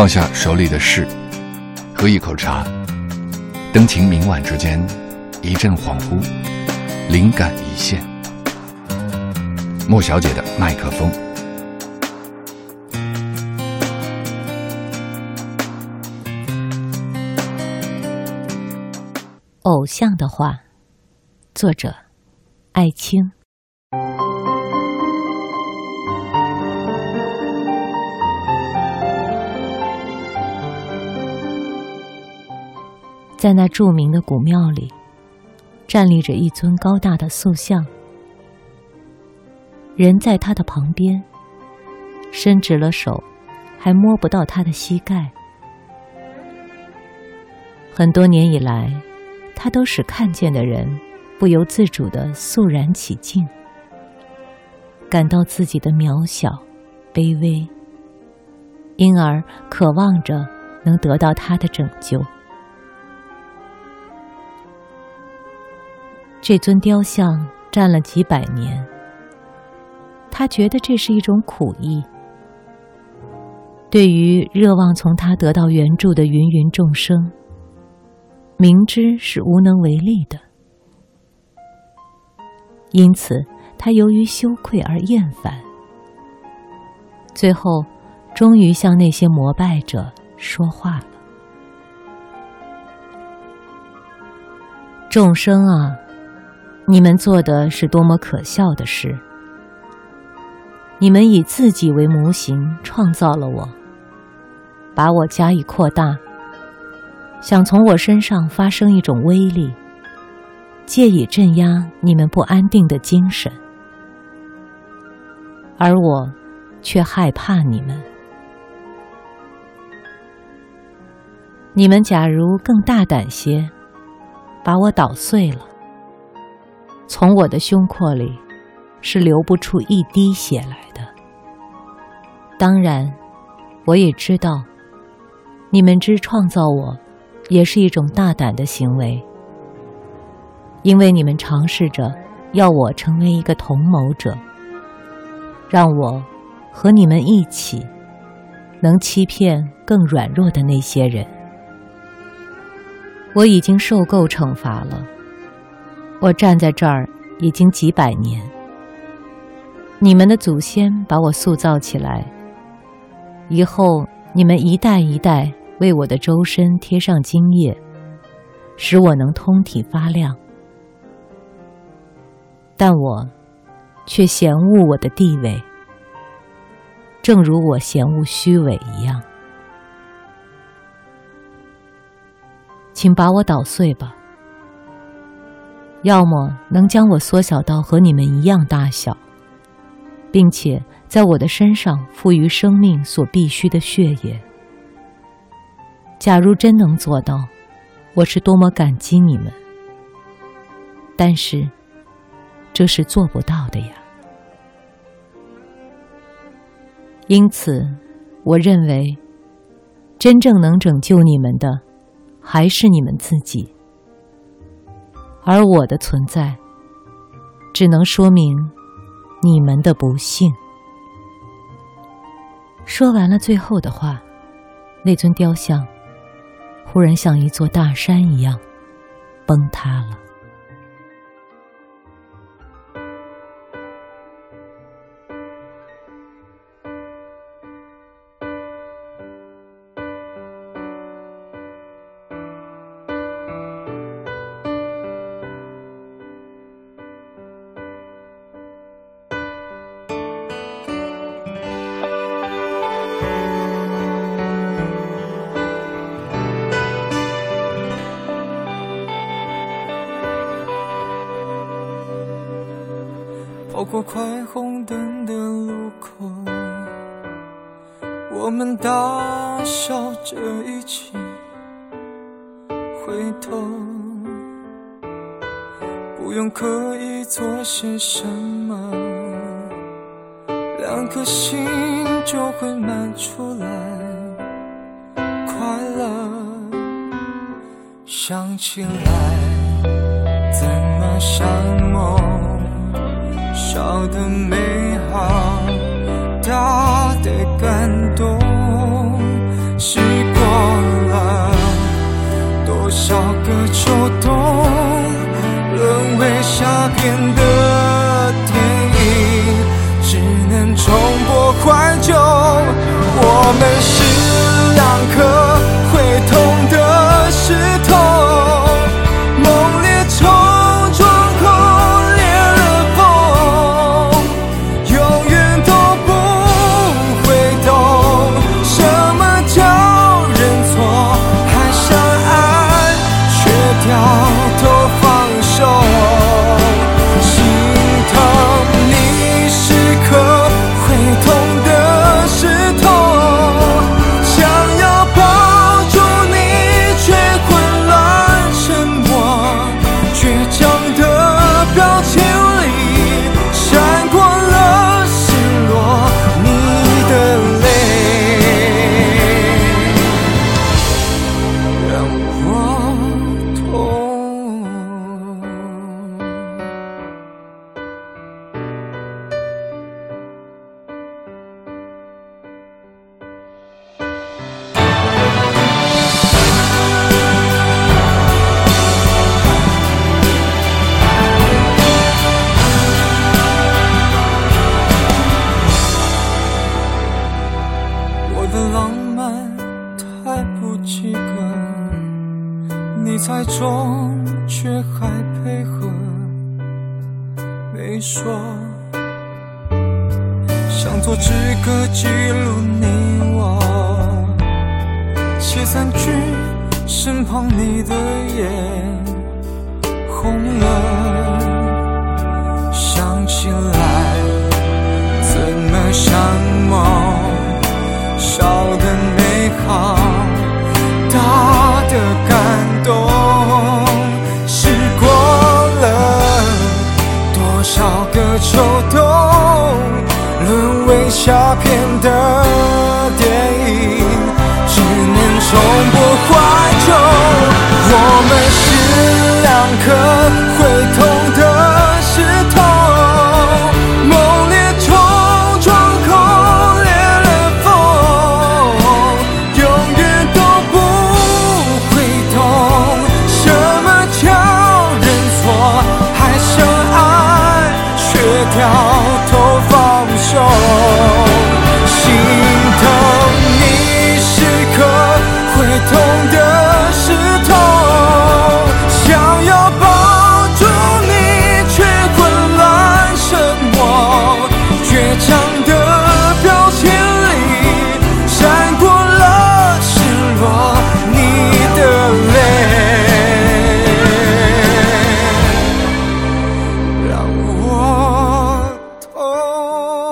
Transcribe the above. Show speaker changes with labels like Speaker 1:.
Speaker 1: 放下手里的事，喝一口茶，灯情明晚之间，一阵恍惚，灵感一现。莫小姐的麦克风。
Speaker 2: 偶像的话，作者：艾青。在那著名的古庙里，站立着一尊高大的塑像。人在他的旁边，伸直了手，还摸不到他的膝盖。很多年以来，他都使看见的人不由自主的肃然起敬，感到自己的渺小、卑微，因而渴望着能得到他的拯救。这尊雕像站了几百年，他觉得这是一种苦役。对于热望从他得到援助的芸芸众生，明知是无能为力的，因此他由于羞愧而厌烦，最后终于向那些膜拜者说话了：“众生啊！”你们做的是多么可笑的事！你们以自己为模型创造了我，把我加以扩大，想从我身上发生一种威力，借以镇压你们不安定的精神，而我却害怕你们。你们假如更大胆些，把我捣碎了。从我的胸廓里，是流不出一滴血来的。当然，我也知道，你们之创造我，也是一种大胆的行为，因为你们尝试着要我成为一个同谋者，让我和你们一起，能欺骗更软弱的那些人。我已经受够惩罚了。我站在这儿已经几百年，你们的祖先把我塑造起来，以后你们一代一代为我的周身贴上精液，使我能通体发亮。但我却嫌恶我的地位，正如我嫌恶虚伪一样。请把我捣碎吧。要么能将我缩小到和你们一样大小，并且在我的身上赋予生命所必须的血液。假如真能做到，我是多么感激你们！但是，这是做不到的呀。因此，我认为，真正能拯救你们的，还是你们自己。而我的存在，只能说明你们的不幸。说完了最后的话，那尊雕像忽然像一座大山一样崩塌了。
Speaker 3: 跑过快红灯的路口，我们大笑着一起回头，不用刻意做些什么，两颗心就会满出来快乐。想起来，怎么像梦？我的美好，猜中，却还配合。没说，想做只歌记录你我，写三句身旁你的眼红了，想起来怎么想么？条 Oh.